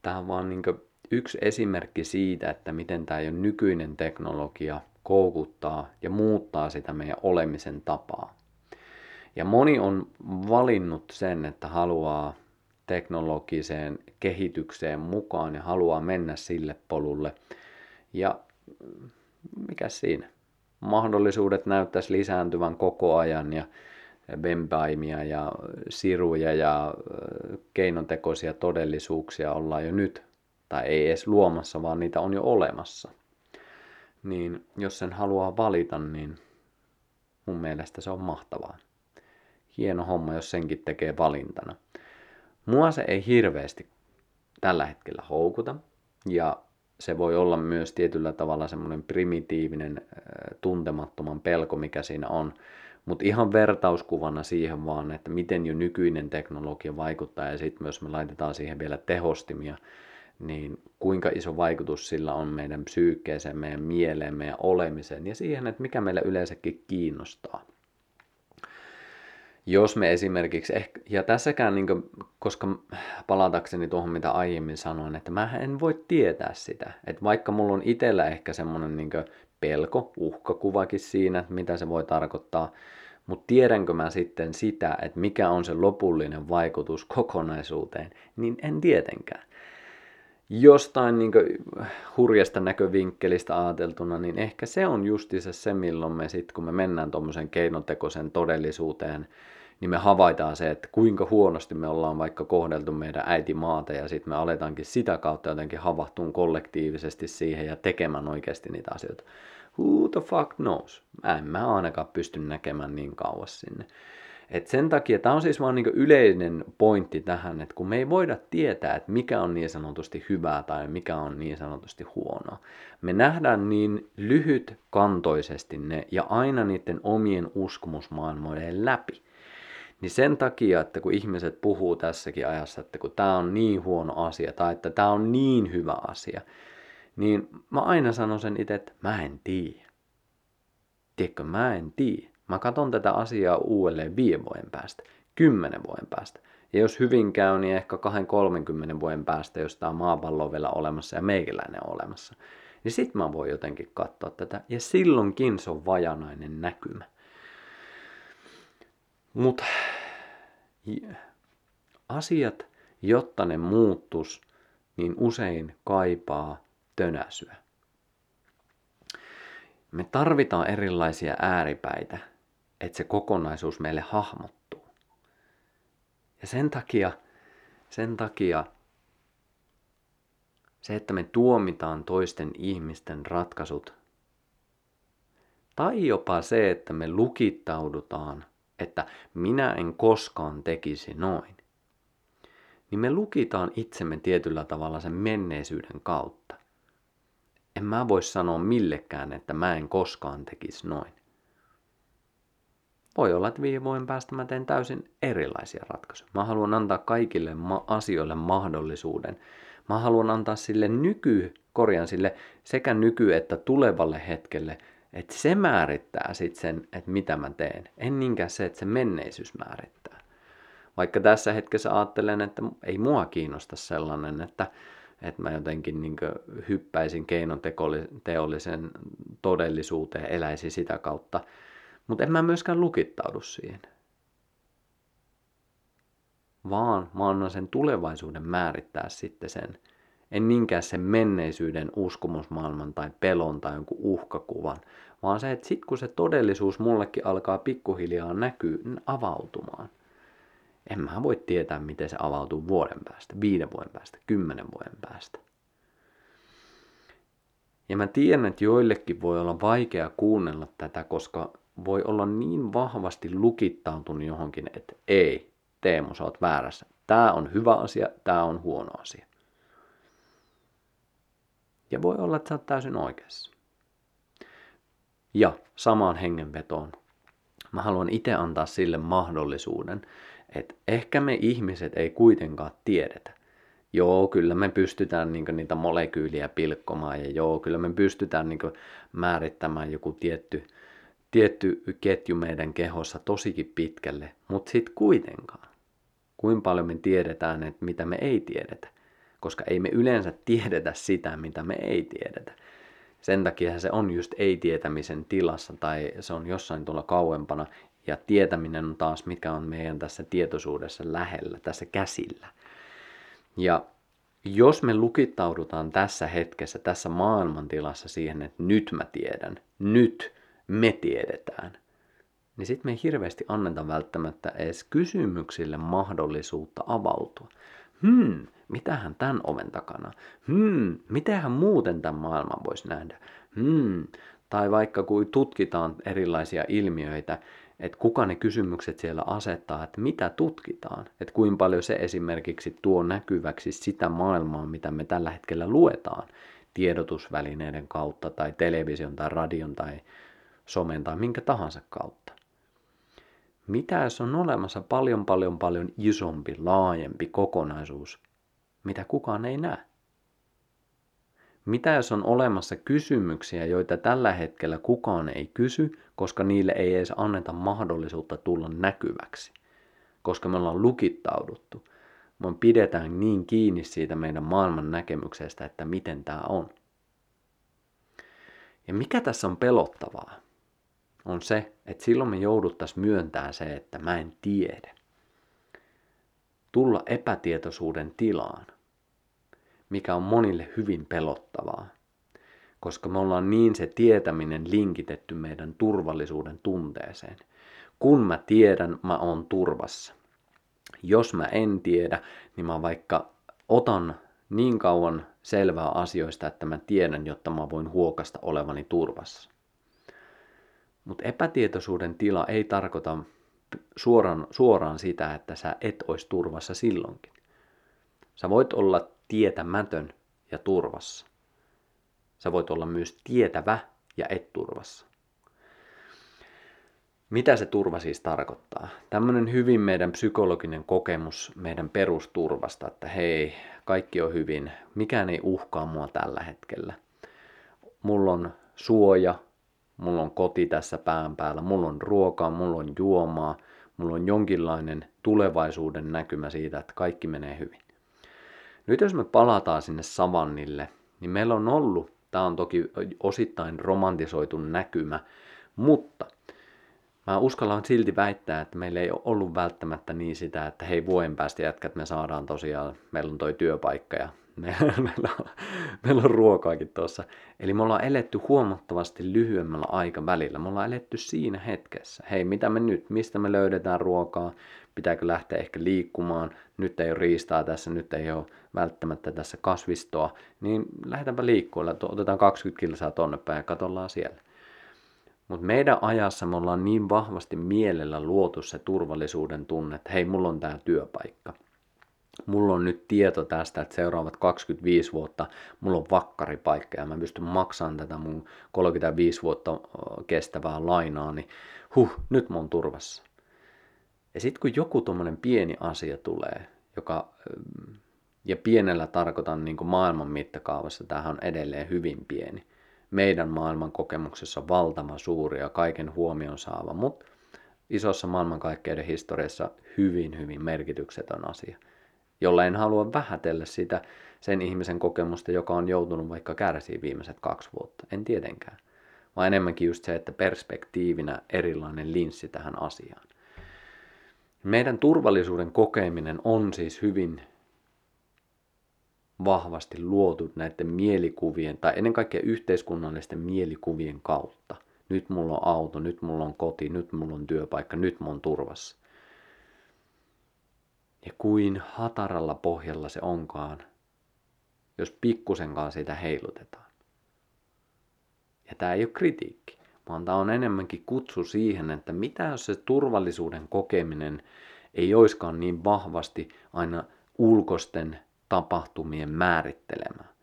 [SPEAKER 1] tämä on vaan niin yksi esimerkki siitä, että miten tämä jo nykyinen teknologia koukuttaa ja muuttaa sitä meidän olemisen tapaa. Ja moni on valinnut sen, että haluaa teknologiseen kehitykseen mukaan ja haluaa mennä sille polulle. Ja mikä siinä? Mahdollisuudet näyttäisi lisääntyvän koko ajan ja vempaimia ja siruja ja keinotekoisia todellisuuksia ollaan jo nyt, tai ei edes luomassa, vaan niitä on jo olemassa. Niin jos sen haluaa valita, niin mun mielestä se on mahtavaa hieno homma, jos senkin tekee valintana. Mua se ei hirveästi tällä hetkellä houkuta, ja se voi olla myös tietyllä tavalla semmoinen primitiivinen tuntemattoman pelko, mikä siinä on. Mutta ihan vertauskuvana siihen vaan, että miten jo nykyinen teknologia vaikuttaa ja sitten myös me laitetaan siihen vielä tehostimia, niin kuinka iso vaikutus sillä on meidän psyykkeeseen, meidän mieleen, meidän olemiseen ja siihen, että mikä meillä yleensäkin kiinnostaa jos me esimerkiksi, ehkä, ja tässäkään, niin kuin, koska palatakseni tuohon mitä aiemmin sanoin, että mä en voi tietää sitä. Että vaikka mulla on itsellä ehkä semmoinen niin pelko, uhkakuvakin siinä, että mitä se voi tarkoittaa, mutta tiedänkö mä sitten sitä, että mikä on se lopullinen vaikutus kokonaisuuteen, niin en tietenkään jostain niin hurjasta näkövinkkelistä ajateltuna, niin ehkä se on justiinsa se, milloin me sitten, kun me mennään tuommoisen keinotekoisen todellisuuteen, niin me havaitaan se, että kuinka huonosti me ollaan vaikka kohdeltu meidän äitimaata ja sitten me aletaankin sitä kautta jotenkin havahtuun kollektiivisesti siihen ja tekemään oikeasti niitä asioita. Who the fuck knows? Mä en mä ainakaan pysty näkemään niin kauas sinne. Et sen takia tämä on siis vaan niinku yleinen pointti tähän, että kun me ei voida tietää, että mikä on niin sanotusti hyvää tai mikä on niin sanotusti huonoa. Me nähdään niin lyhytkantoisesti ne ja aina niiden omien uskomusmaailmojen läpi. Niin sen takia, että kun ihmiset puhuu tässäkin ajassa, että kun tämä on niin huono asia tai että tämä on niin hyvä asia, niin mä aina sanon sen itse, että mä en tiedä. Tiedätkö, mä en tiedä. Mä katson tätä asiaa uudelleen viiden vuoden päästä, kymmenen vuoden päästä. Ja jos hyvin käy, niin ehkä 2-30 vuoden päästä, jos tämä maapallo on vielä olemassa ja meikäläinen on olemassa. Niin sit mä voin jotenkin katsoa tätä. Ja silloinkin se on vajanainen näkymä. Mutta asiat, jotta ne muuttus, niin usein kaipaa tönäsyä. Me tarvitaan erilaisia ääripäitä, että se kokonaisuus meille hahmottuu. Ja sen takia, sen takia se, että me tuomitaan toisten ihmisten ratkaisut, tai jopa se, että me lukittaudutaan, että minä en koskaan tekisi noin, niin me lukitaan itsemme tietyllä tavalla sen menneisyyden kautta. En mä voi sanoa millekään, että mä en koskaan tekisi noin. Voi olla, että viime vuoden päästä mä teen täysin erilaisia ratkaisuja. Mä haluan antaa kaikille ma- asioille mahdollisuuden. Mä haluan antaa sille nyky, korjan sille sekä nyky- että tulevalle hetkelle, että se määrittää sitten sen, että mitä mä teen. En niinkään se, että se menneisyys määrittää. Vaikka tässä hetkessä ajattelen, että ei mua kiinnosta sellainen, että, että mä jotenkin niin hyppäisin keinoteollisen todellisuuteen, eläisin sitä kautta. Mutta en mä myöskään lukittaudu siihen. Vaan mä annan sen tulevaisuuden määrittää sitten sen. En niinkään sen menneisyyden uskomusmaailman tai pelon tai jonkun uhkakuvan, vaan se, että sit kun se todellisuus mullekin alkaa pikkuhiljaa näkyä, avautumaan – en mä voi tietää, miten se avautuu vuoden päästä, viiden vuoden päästä, kymmenen vuoden päästä. Ja mä tiedän, että joillekin voi olla vaikea kuunnella tätä, koska voi olla niin vahvasti lukittautunut johonkin, että ei, Teemu, sä oot väärässä. Tämä on hyvä asia, tämä on huono asia. Ja voi olla, että sä oot täysin oikeassa. Ja samaan hengenvetoon mä haluan itse antaa sille mahdollisuuden, että ehkä me ihmiset ei kuitenkaan tiedetä. Joo, kyllä me pystytään niin niitä molekyyliä pilkkomaan ja joo, kyllä me pystytään niin määrittämään joku tietty, tietty ketju meidän kehossa tosikin pitkälle, mutta sitten kuitenkaan. Kuinka paljon me tiedetään, että mitä me ei tiedetä, koska ei me yleensä tiedetä sitä, mitä me ei tiedetä. Sen takia se on just ei-tietämisen tilassa tai se on jossain tuolla kauempana ja tietäminen on taas, mikä on meidän tässä tietoisuudessa lähellä, tässä käsillä. Ja jos me lukittaudutaan tässä hetkessä, tässä maailmantilassa siihen, että nyt mä tiedän, nyt me tiedetään, niin sitten me ei hirveästi anneta välttämättä edes kysymyksille mahdollisuutta avautua. Hmm, mitähän tämän oven takana? Hmm, mitähän muuten tämän maailman voisi nähdä? Hmm, tai vaikka kun tutkitaan erilaisia ilmiöitä, että kuka ne kysymykset siellä asettaa, että mitä tutkitaan, että kuinka paljon se esimerkiksi tuo näkyväksi sitä maailmaa, mitä me tällä hetkellä luetaan tiedotusvälineiden kautta tai television tai radion tai somen tai minkä tahansa kautta. Mitä jos on olemassa paljon paljon paljon isompi, laajempi kokonaisuus, mitä kukaan ei näe? Mitä jos on olemassa kysymyksiä, joita tällä hetkellä kukaan ei kysy, koska niille ei edes anneta mahdollisuutta tulla näkyväksi? Koska me ollaan lukittauduttu. Me pidetään niin kiinni siitä meidän maailman näkemyksestä, että miten tämä on. Ja mikä tässä on pelottavaa, on se, että silloin me jouduttaisiin myöntää se, että mä en tiedä. Tulla epätietoisuuden tilaan mikä on monille hyvin pelottavaa, koska me ollaan niin se tietäminen linkitetty meidän turvallisuuden tunteeseen. Kun mä tiedän, mä oon turvassa. Jos mä en tiedä, niin mä vaikka otan niin kauan selvää asioista, että mä tiedän, jotta mä voin huokasta olevani turvassa. Mutta epätietoisuuden tila ei tarkoita suoraan, suoraan sitä, että sä et olisi turvassa silloinkin. Sä voit olla tietämätön ja turvassa. Sä voit olla myös tietävä ja et turvassa. Mitä se turva siis tarkoittaa? Tämmöinen hyvin meidän psykologinen kokemus meidän perusturvasta, että hei, kaikki on hyvin, mikään ei uhkaa mua tällä hetkellä. Mulla on suoja, mulla on koti tässä pään päällä, mulla on ruokaa, mulla on juomaa, mulla on jonkinlainen tulevaisuuden näkymä siitä, että kaikki menee hyvin. Nyt jos me palataan sinne savannille, niin meillä on ollut, tämä on toki osittain romantisoitu näkymä, mutta mä uskallan silti väittää, että meillä ei ole ollut välttämättä niin sitä, että hei vuoden päästä jätkät me saadaan tosiaan, meillä on toi työpaikka ja (laughs) meillä, on, meillä on ruokaakin tuossa. Eli me ollaan eletty huomattavasti lyhyemmällä aikavälillä. Me ollaan eletty siinä hetkessä. Hei, mitä me nyt, mistä me löydetään ruokaa, pitääkö lähteä ehkä liikkumaan, nyt ei ole riistaa tässä, nyt ei ole välttämättä tässä kasvistoa, niin lähdetäänpä liikkuilla, otetaan 20 kilsaa tonne päin ja katollaan siellä. Mutta meidän ajassa me ollaan niin vahvasti mielellä luotu se turvallisuuden tunne, että hei, mulla on tämä työpaikka. Mulla on nyt tieto tästä, että seuraavat 25 vuotta mulla on vakkaripaikka ja mä pystyn maksamaan tätä mun 35 vuotta kestävää lainaa, niin huh, nyt mä oon turvassa. Ja sitten kun joku tuommoinen pieni asia tulee, joka, ja pienellä tarkoitan niin kuin maailman mittakaavassa, tämähän on edelleen hyvin pieni, meidän maailman kokemuksessa valtava suuri ja kaiken huomion saava, mutta isossa maailmankaikkeuden historiassa hyvin, hyvin merkityksetön asia, jolla en halua vähätellä sitä sen ihmisen kokemusta, joka on joutunut vaikka kärsiä viimeiset kaksi vuotta. En tietenkään. Vaan enemmänkin just se, että perspektiivinä erilainen linssi tähän asiaan. Meidän turvallisuuden kokeminen on siis hyvin vahvasti luotu näiden mielikuvien tai ennen kaikkea yhteiskunnallisten mielikuvien kautta. Nyt mulla on auto, nyt mulla on koti, nyt mulla on työpaikka, nyt mä oon turvassa. Ja kuin hataralla pohjalla se onkaan, jos pikkusenkaan sitä heilutetaan. Ja tämä ei ole kritiikki, vaan tämä on enemmänkin kutsu siihen, että mitä jos se turvallisuuden kokeminen ei oiskaan niin vahvasti aina ulkosten tapahtumien määrittelemää.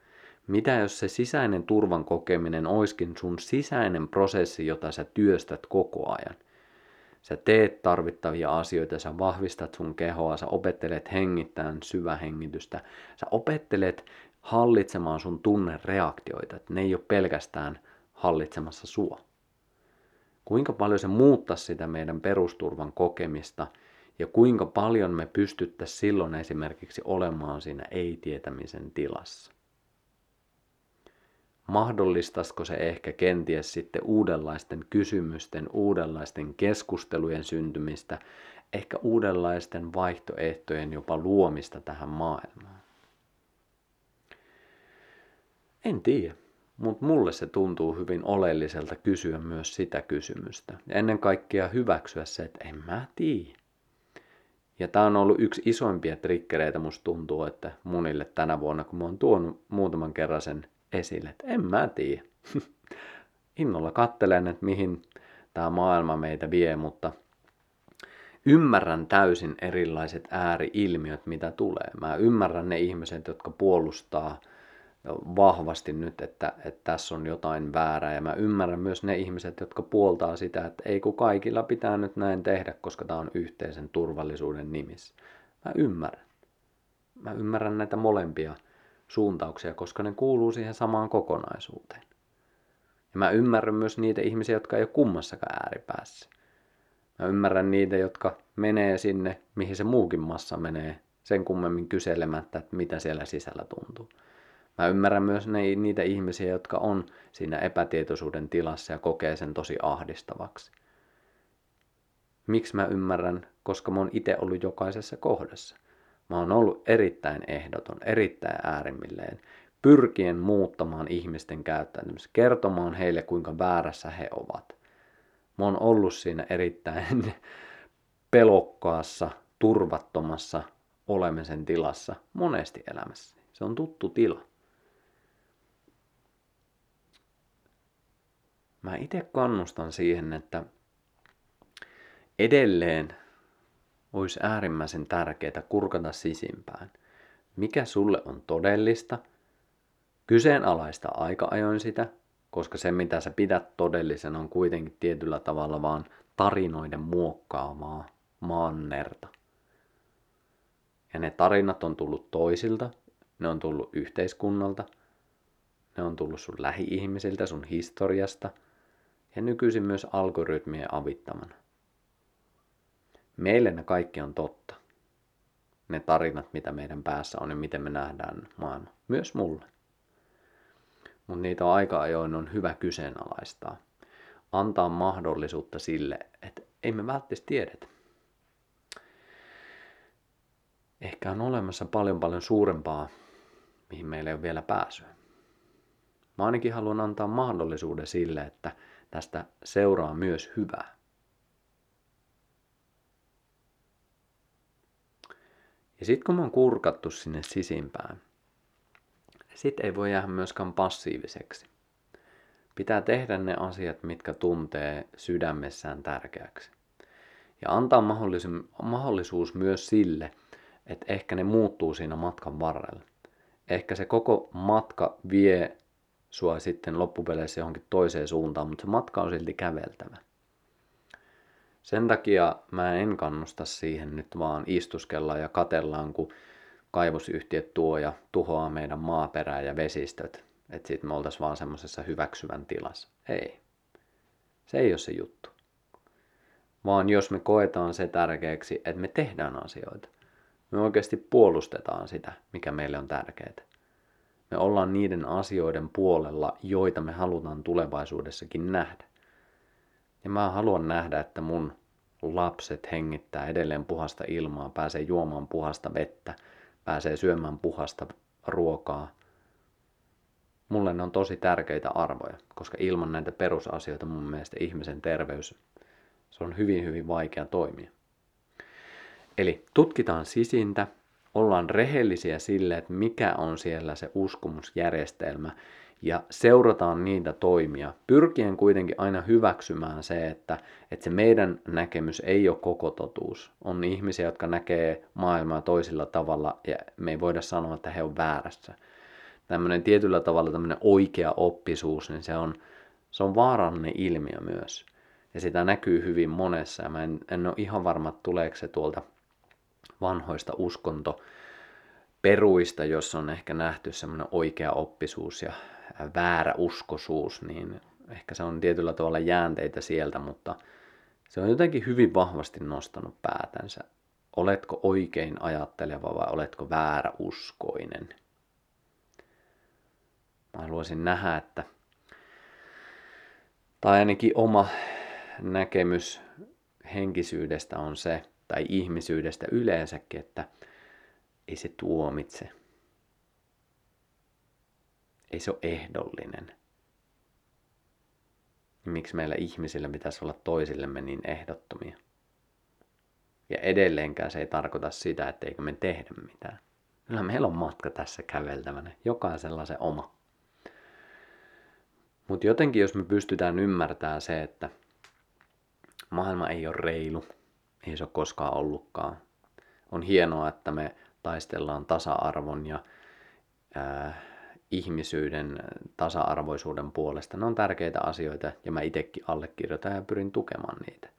[SPEAKER 1] Mitä jos se sisäinen turvan kokeminen oiskin sun sisäinen prosessi, jota sä työstät koko ajan? Sä teet tarvittavia asioita, sä vahvistat sun kehoa, sä opettelet hengittämään syvähengitystä, sä opettelet hallitsemaan sun tunnereaktioita, että ne ei ole pelkästään hallitsemassa sua. Kuinka paljon se muuttaa sitä meidän perusturvan kokemista – ja kuinka paljon me pystyttäisiin silloin esimerkiksi olemaan siinä ei-tietämisen tilassa. Mahdollistaisiko se ehkä kenties sitten uudenlaisten kysymysten, uudenlaisten keskustelujen syntymistä, ehkä uudenlaisten vaihtoehtojen jopa luomista tähän maailmaan? En tiedä, mutta mulle se tuntuu hyvin oleelliselta kysyä myös sitä kysymystä. Ja ennen kaikkea hyväksyä se, että en mä tiedä. Ja tämä on ollut yksi isoimpia trikkereitä, musta tuntuu, että munille tänä vuonna, kun mä oon tuonut muutaman kerran sen esille, että en mä tiedä. (laughs) Innolla kattelen, että mihin tämä maailma meitä vie, mutta ymmärrän täysin erilaiset ääriilmiöt, mitä tulee. Mä ymmärrän ne ihmiset, jotka puolustaa – vahvasti nyt, että, että tässä on jotain väärää. Ja mä ymmärrän myös ne ihmiset, jotka puoltaa sitä, että ei kun kaikilla pitää nyt näin tehdä, koska tämä on yhteisen turvallisuuden nimissä. Mä ymmärrän. Mä ymmärrän näitä molempia suuntauksia, koska ne kuuluu siihen samaan kokonaisuuteen. Ja mä ymmärrän myös niitä ihmisiä, jotka ei ole kummassakaan ääripäässä. Mä ymmärrän niitä, jotka menee sinne, mihin se muukin massa menee, sen kummemmin kyselemättä, että mitä siellä sisällä tuntuu. Mä ymmärrän myös ne, niitä ihmisiä, jotka on siinä epätietoisuuden tilassa ja kokee sen tosi ahdistavaksi. Miksi mä ymmärrän? Koska mä oon itse ollut jokaisessa kohdassa. Mä oon ollut erittäin ehdoton, erittäin äärimmilleen, pyrkien muuttamaan ihmisten käyttäytymistä, kertomaan heille kuinka väärässä he ovat. Mä oon ollut siinä erittäin (laughs) pelokkaassa, turvattomassa olemisen tilassa monesti elämässä. Se on tuttu tila. Mä itse kannustan siihen, että edelleen olisi äärimmäisen tärkeää kurkata sisimpään. Mikä sulle on todellista? Kyseenalaista aika ajoin sitä, koska se mitä sä pidät todellisena on kuitenkin tietyllä tavalla vaan tarinoiden muokkaamaa mannerta. Ja ne tarinat on tullut toisilta, ne on tullut yhteiskunnalta, ne on tullut sun lähi-ihmisiltä, sun historiasta – ja nykyisin myös algoritmien avittamana. Meille ne kaikki on totta. Ne tarinat, mitä meidän päässä on ja miten me nähdään maailma. Myös mulle. Mutta niitä on aika ajoin on hyvä kyseenalaistaa. Antaa mahdollisuutta sille, että ei me välttämättä tiedetä. Ehkä on olemassa paljon paljon suurempaa, mihin meillä ei ole vielä pääsyä. Mä ainakin haluan antaa mahdollisuuden sille, että tästä seuraa myös hyvää. Ja sitten kun mä oon kurkattu sinne sisimpään, sit ei voi jäädä myöskään passiiviseksi. Pitää tehdä ne asiat, mitkä tuntee sydämessään tärkeäksi. Ja antaa mahdollisuus myös sille, että ehkä ne muuttuu siinä matkan varrella. Ehkä se koko matka vie sua sitten loppupeleissä johonkin toiseen suuntaan, mutta se matka on silti käveltävä. Sen takia mä en kannusta siihen nyt vaan istuskella ja katellaan, kun kaivosyhtiöt tuo ja tuhoaa meidän maaperää ja vesistöt. Että sitten me oltaisiin vaan semmoisessa hyväksyvän tilassa. Ei. Se ei ole se juttu. Vaan jos me koetaan se tärkeäksi, että me tehdään asioita. Me oikeasti puolustetaan sitä, mikä meille on tärkeää. Me ollaan niiden asioiden puolella, joita me halutaan tulevaisuudessakin nähdä. Ja mä haluan nähdä, että mun lapset hengittää edelleen puhasta ilmaa, pääsee juomaan puhasta vettä, pääsee syömään puhasta ruokaa. Mulle ne on tosi tärkeitä arvoja, koska ilman näitä perusasioita mun mielestä ihmisen terveys, se on hyvin hyvin vaikea toimia. Eli tutkitaan sisintä, ollaan rehellisiä sille, että mikä on siellä se uskomusjärjestelmä ja seurataan niitä toimia, pyrkien kuitenkin aina hyväksymään se, että, että se meidän näkemys ei ole koko totuus. On ihmisiä, jotka näkee maailmaa toisilla tavalla ja me ei voida sanoa, että he on väärässä. Tämmöinen tietyllä tavalla tämmöinen oikea oppisuus, niin se on, se on vaarallinen ilmiö myös. Ja sitä näkyy hyvin monessa ja mä en, en ole ihan varma, että tuleeko se tuolta vanhoista uskonto peruista, jos on ehkä nähty semmoinen oikea oppisuus ja väärä uskosuus, niin ehkä se on tietyllä tavalla jäänteitä sieltä, mutta se on jotenkin hyvin vahvasti nostanut päätänsä. Oletko oikein ajatteleva vai oletko väärä uskoinen? Mä haluaisin nähdä, että tai ainakin oma näkemys henkisyydestä on se, tai ihmisyydestä yleensäkin, että ei se tuomitse. Ei se ole ehdollinen. Miksi meillä ihmisillä pitäisi olla toisillemme niin ehdottomia? Ja edelleenkään se ei tarkoita sitä, etteikö me tehdä mitään. Kyllä meillä on matka tässä käveltävänä, jokaisella se oma. Mutta jotenkin jos me pystytään ymmärtämään se, että maailma ei ole reilu, ei se ole koskaan ollutkaan. On hienoa, että me taistellaan tasa-arvon ja ää, ihmisyyden tasa-arvoisuuden puolesta. Ne on tärkeitä asioita ja mä itsekin allekirjoitan ja pyrin tukemaan niitä.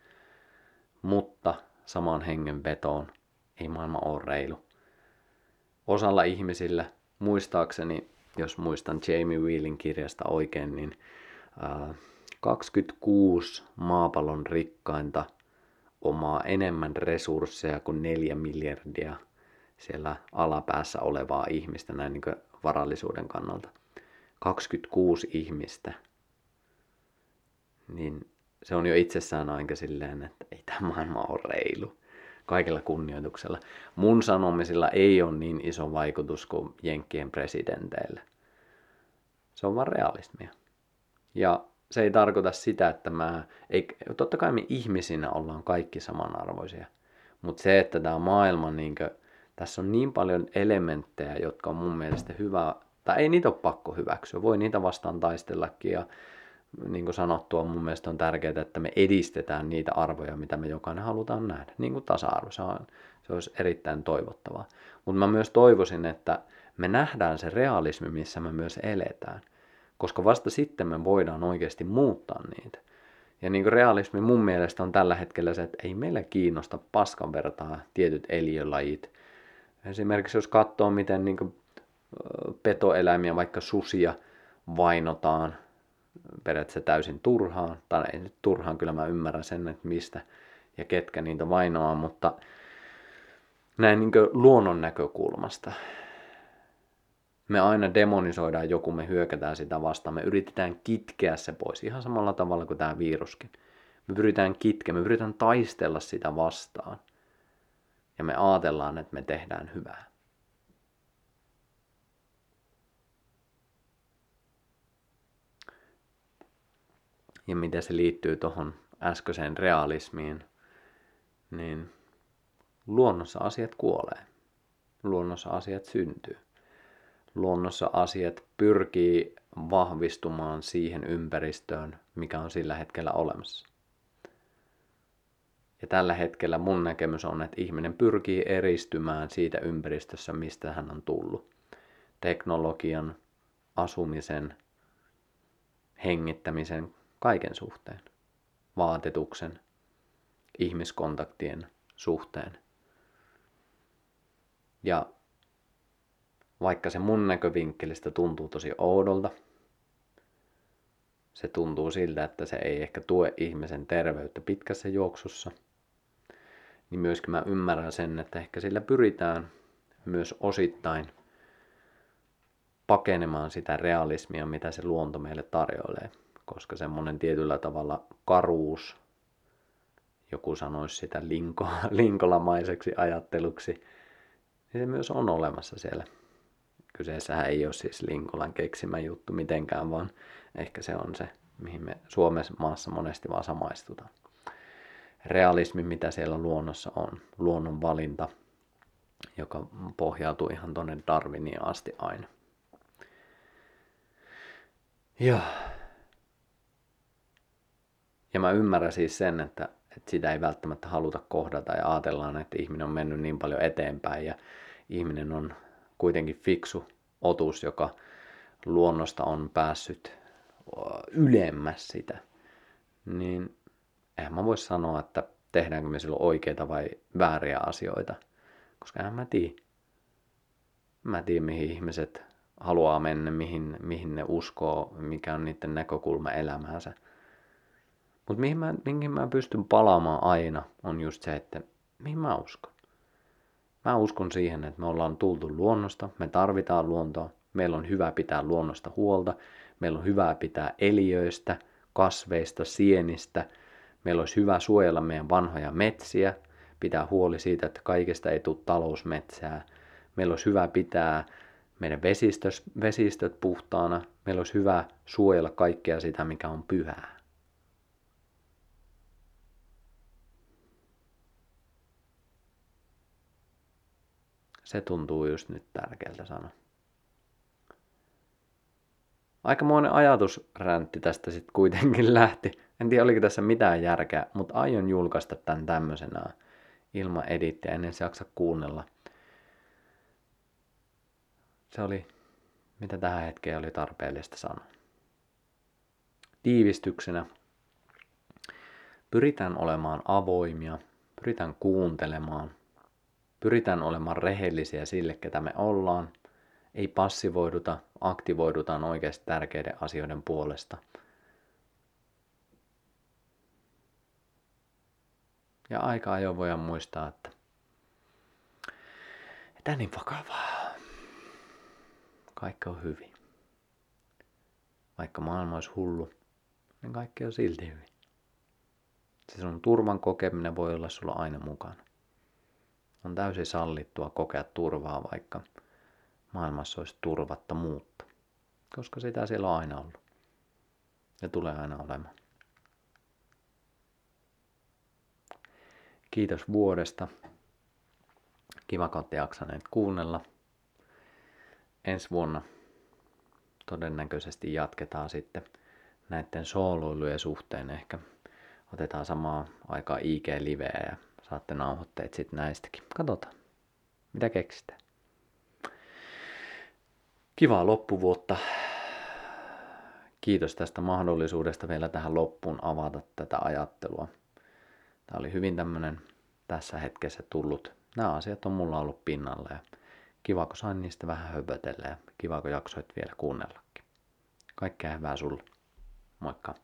[SPEAKER 1] Mutta samaan hengenvetoon ei maailma ole reilu. Osalla ihmisillä, muistaakseni, jos muistan Jamie Wheelin kirjasta oikein, niin ää, 26 maapallon rikkainta omaa enemmän resursseja kuin neljä miljardia siellä alapäässä olevaa ihmistä näin niin varallisuuden kannalta. 26 ihmistä. Niin se on jo itsessään aika silleen, että ei tämä maailma ole reilu. Kaikella kunnioituksella. Mun sanomisilla ei ole niin iso vaikutus kuin Jenkkien presidenteillä. Se on vaan realismia. Ja se ei tarkoita sitä, että mä, ei, totta kai me ihmisinä ollaan kaikki samanarvoisia, mutta se, että tämä maailma, niin kuin, tässä on niin paljon elementtejä, jotka on mun mielestä hyvä, tai ei niitä ole pakko hyväksyä, voi niitä vastaan taistellakin ja niin kuin sanottua, mun mielestä on tärkeää, että me edistetään niitä arvoja, mitä me jokainen halutaan nähdä. Niin kuin tasa-arvo, se, on, se olisi erittäin toivottavaa. Mutta mä myös toivoisin, että me nähdään se realismi, missä me myös eletään koska vasta sitten me voidaan oikeasti muuttaa niitä. Ja niin kuin realismi mun mielestä on tällä hetkellä se, että ei meillä kiinnosta paskan vertaa tietyt eliölajit. Esimerkiksi jos katsoo, miten niin kuin petoeläimiä, vaikka susia, vainotaan periaatteessa täysin turhaan, tai ei nyt turhaan, kyllä mä ymmärrän sen, että mistä ja ketkä niitä vainoaa, mutta näin niin luonnon näkökulmasta. Me aina demonisoidaan joku, me hyökätään sitä vastaan, me yritetään kitkeä se pois, ihan samalla tavalla kuin tämä viruskin. Me pyritään kitkeä, me pyritään taistella sitä vastaan. Ja me ajatellaan, että me tehdään hyvää. Ja miten se liittyy tuohon äskeiseen realismiin, niin luonnossa asiat kuolee. Luonnossa asiat syntyy. Luonnossa asiat pyrkii vahvistumaan siihen ympäristöön, mikä on sillä hetkellä olemassa. Ja tällä hetkellä mun näkemys on, että ihminen pyrkii eristymään siitä ympäristössä, mistä hän on tullut. Teknologian, asumisen, hengittämisen, kaiken suhteen. Vaatetuksen, ihmiskontaktien suhteen. Ja vaikka se mun näkövinkkelistä tuntuu tosi oudolta, se tuntuu siltä, että se ei ehkä tue ihmisen terveyttä pitkässä juoksussa, niin myöskin mä ymmärrän sen, että ehkä sillä pyritään myös osittain pakenemaan sitä realismia, mitä se luonto meille tarjoilee. Koska semmoinen tietyllä tavalla karuus, joku sanoisi sitä linko, (laughs) linkolamaiseksi ajatteluksi, niin se myös on olemassa siellä. Kyseessähän ei ole siis Linkolan keksimä juttu mitenkään, vaan ehkä se on se, mihin me Suomessa maassa monesti vaan samaistutaan. Realismi, mitä siellä luonnossa on, luonnon valinta, joka pohjautuu ihan tuonne Darwiniin asti aina. Ja, ja mä ymmärrän siis sen, että, että sitä ei välttämättä haluta kohdata ja ajatellaan, että ihminen on mennyt niin paljon eteenpäin ja ihminen on kuitenkin fiksu otus, joka luonnosta on päässyt ylemmäs sitä, niin eihän mä voi sanoa, että tehdäänkö me silloin oikeita vai vääriä asioita, koska en mä tiedä. Mä tiedän, mihin ihmiset haluaa mennä, mihin, mihin ne uskoo, mikä on niiden näkökulma elämäänsä. Mutta mihin mä, mihin mä pystyn palaamaan aina, on just se, että mihin mä uskon. Mä uskon siihen, että me ollaan tultu luonnosta, me tarvitaan luontoa, meillä on hyvä pitää luonnosta huolta, meillä on hyvä pitää eliöistä, kasveista, sienistä, meillä olisi hyvä suojella meidän vanhoja metsiä, pitää huoli siitä, että kaikesta ei tule talousmetsää, meillä olisi hyvä pitää meidän vesistöt, vesistöt puhtaana, meillä olisi hyvä suojella kaikkea sitä, mikä on pyhää. Se tuntuu just nyt tärkeältä sanoa. Aikamoinen ajatusräntti tästä sitten kuitenkin (laughs) lähti. En tiedä, oliko tässä mitään järkeä, mutta aion julkaista tämän tämmöisenä ilman edittiä, ennen se jaksa kuunnella. Se oli, mitä tähän hetkeen oli tarpeellista sanoa. Tiivistyksenä pyritään olemaan avoimia, pyritään kuuntelemaan – Pyritään olemaan rehellisiä sille, ketä me ollaan. Ei passivoiduta, aktivoidutaan oikeasti tärkeiden asioiden puolesta. Ja aika ajoin voidaan muistaa, että tämä niin vakavaa. Kaikki on hyvin. Vaikka maailma olisi hullu, niin kaikki on silti hyvin. Se sun turvan kokeminen voi olla sulla aina mukana. On täysin sallittua kokea turvaa, vaikka maailmassa olisi turvattomuutta, koska sitä siellä on aina ollut ja tulee aina olemaan. Kiitos vuodesta. Kiva, kun jaksaneet kuunnella. Ensi vuonna todennäköisesti jatketaan sitten näiden sooloilujen suhteen. Ehkä otetaan samaa aikaa IG-liveä ja saatte nauhoitteet sitten näistäkin. Katsotaan, mitä keksitään. Kivaa loppuvuotta. Kiitos tästä mahdollisuudesta vielä tähän loppuun avata tätä ajattelua. Tämä oli hyvin tämmöinen tässä hetkessä tullut. Nämä asiat on mulla ollut pinnalla ja kiva, kun sain niistä vähän höpötellä ja kiva, kun jaksoit vielä kuunnellakin. Kaikkea hyvää sulle. Moikka!